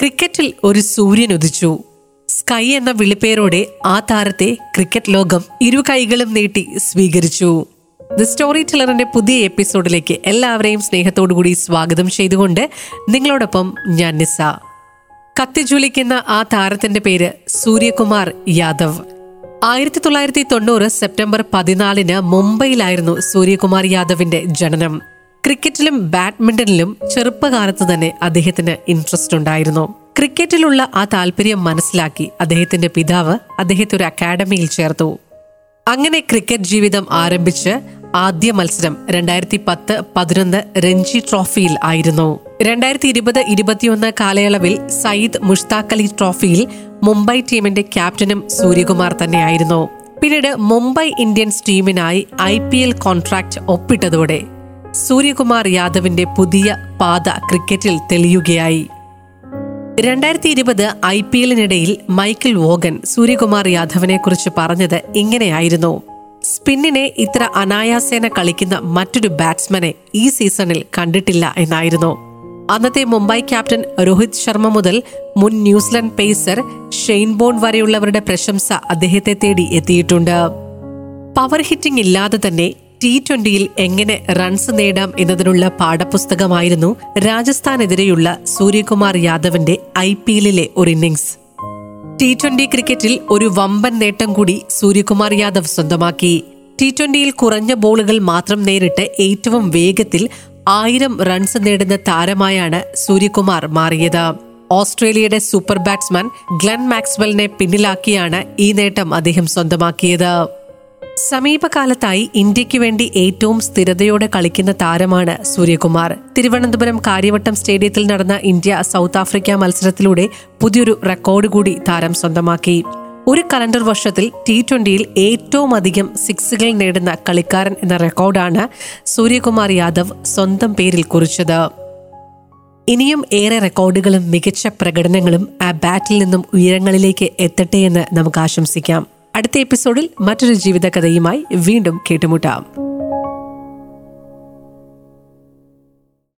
ക്രിക്കറ്റിൽ ഒരു സൂര്യൻ ഉദിച്ചു. സ്കൈ എന്ന വിളിപ്പേരോടെ ആ താരത്തെ ക്രിക്കറ്റ് ലോകം ഇരു കൈകളും നീട്ടി സ്വീകരിച്ചു. ദ സ്റ്റോറി ടെലറിന്റെ പുതിയ എപ്പിസോഡിലേക്ക് എല്ലാവരെയും സ്നേഹത്തോടുകൂടി സ്വാഗതം ചെയ്തുകൊണ്ട് നിങ്ങളോടൊപ്പം ഞാൻ നിസ. കത്തിജ്വലിക്കുന്ന ആ താരത്തിന്റെ പേര് സൂര്യകുമാർ യാദവ്. ആയിരത്തി തൊള്ളായിരത്തി തൊണ്ണൂറ് സെപ്റ്റംബർ പതിനാലിന് മുംബൈയിലായിരുന്നു സൂര്യകുമാർ യാദവിന്റെ ജനനം. ക്രിക്കറ്റിലും ബാഡ്മിന്റണിലും ചെറുപ്പകാലത്ത് തന്നെ അദ്ദേഹത്തിന് ഇൻട്രസ്റ്റ് ഉണ്ടായിരുന്നു. ക്രിക്കറ്റിലുള്ള ആ താല്പര്യം മനസ്സിലാക്കി അദ്ദേഹത്തിന്റെ പിതാവ് അദ്ദേഹത്തെ ഒരു അക്കാഡമിയിൽ ചേർത്തു. അങ്ങനെ ക്രിക്കറ്റ് ജീവിതം ആരംഭിച്ച് ആദ്യ മത്സരം രണ്ടായിരത്തി പത്ത് പതിനൊന്ന് രഞ്ജി ട്രോഫിയിൽ ആയിരുന്നു. രണ്ടായിരത്തി ഇരുപത് ഇരുപത്തിയൊന്ന് കാലയളവിൽ സയ്യിദ് മുഷ്താഖ് അലി ട്രോഫിയിൽ മുംബൈ ടീമിന്റെ ക്യാപ്റ്റനും സൂര്യകുമാർ തന്നെയായിരുന്നു. പിന്നീട് മുംബൈ ഇന്ത്യൻസ് ടീമിനായി ഐ പി എൽ കോൺട്രാക്ട് ഒപ്പിട്ടതോടെ സൂര്യകുമാർ യാദവിന്റെ പുതിയ പാത ക്രിക്കറ്റിൽ തെളിയുകയായി. രണ്ടായിരത്തി ഇരുപത് ഐ പി എല്ലിനിടയിൽ മൈക്കിൾ വോഗൻ സൂര്യകുമാർ യാദവിനെ കുറിച്ച് പറഞ്ഞത് ഇങ്ങനെയായിരുന്നു. സ്പിന്നിനെ ഇത്ര അനായാസേന കളിക്കുന്ന മറ്റൊരു ബാറ്റ്സ്മാനെ ഈ സീസണിൽ കണ്ടിട്ടില്ല എന്നായിരുന്നു. അന്നത്തെ മുംബൈ ക്യാപ്റ്റൻ രോഹിത് ശർമ്മ മുതൽ മുൻ New Zealand pacer Shane Bond വരെയുള്ളവരുടെ പ്രശംസ അദ്ദേഹത്തെ തേടി എത്തിയിട്ടുണ്ട്. പവർ ഹിറ്റിംഗ് ഇല്ലാതെ തന്നെ ടി ട്വന്റിയിൽ എങ്ങനെ റൺസ് നേടാം എന്നതിനുള്ള പാഠപുസ്തകമായിരുന്നു രാജസ്ഥാനെതിരെയുള്ള സൂര്യകുമാർ യാദവിന്റെ ഐ പി എല്ലിലെ ഒരു ഇന്നിംഗ്സ് ടി ട്വന്റി ക്രിക്കറ്റിൽ ഒരു വമ്പൻ നേട്ടം കൂടി സൂര്യകുമാർ യാദവ് സ്വന്തമാക്കി. ടി ട്വന്റിയിൽ കുറഞ്ഞ ബോളുകൾ മാത്രം നേരിട്ട് ഏറ്റവും വേഗത്തിൽ ആയിരം റൺസ് നേടുന്ന താരമായാണ് സൂര്യകുമാർ മാറിയത്. ഓസ്ട്രേലിയയുടെ സൂപ്പർ ബാറ്റ്സ്മാൻ ഗ്ലെൻ മാക്സ്വെലിനെ പിന്നിലാക്കിയാണ് ഈ നേട്ടം അദ്ദേഹം സ്വന്തമാക്കിയത്. സമീപകാലത്തായി ഇന്ത്യയ്ക്ക് വേണ്ടി ഏറ്റവും സ്ഥിരതയോടെ കളിക്കുന്ന താരമാണ് സൂര്യകുമാർ. തിരുവനന്തപുരം കാര്യവട്ടം സ്റ്റേഡിയത്തിൽ നടന്ന ഇന്ത്യ സൗത്ത് ആഫ്രിക്ക മത്സരത്തിലൂടെ പുതിയൊരു റെക്കോർഡ് കൂടി താരം സ്വന്തമാക്കി. ഒരു കലണ്ടർ വർഷത്തിൽ ടി ട്വന്റിയിൽ ഏറ്റവും അധികം സിക്സുകൾ നേടുന്ന കളിക്കാരൻ എന്ന റെക്കോർഡാണ് സൂര്യകുമാർ യാദവ് സ്വന്തം പേരിൽ കുറിച്ചത്. ഇനിയും ഏറെ റെക്കോർഡുകളും മികച്ച പ്രകടനങ്ങളും ആ ബാറ്റിൽ നിന്നും ഉയരങ്ങളിലേക്ക് എത്തട്ടെ എന്ന് നമുക്ക് ആശംസിക്കാം. അടുത്ത എപ്പിസോഡിൽ മറ്റൊരു ജീവിതകഥയുമായി വീണ്ടും കേട്ടുമുട്ടാം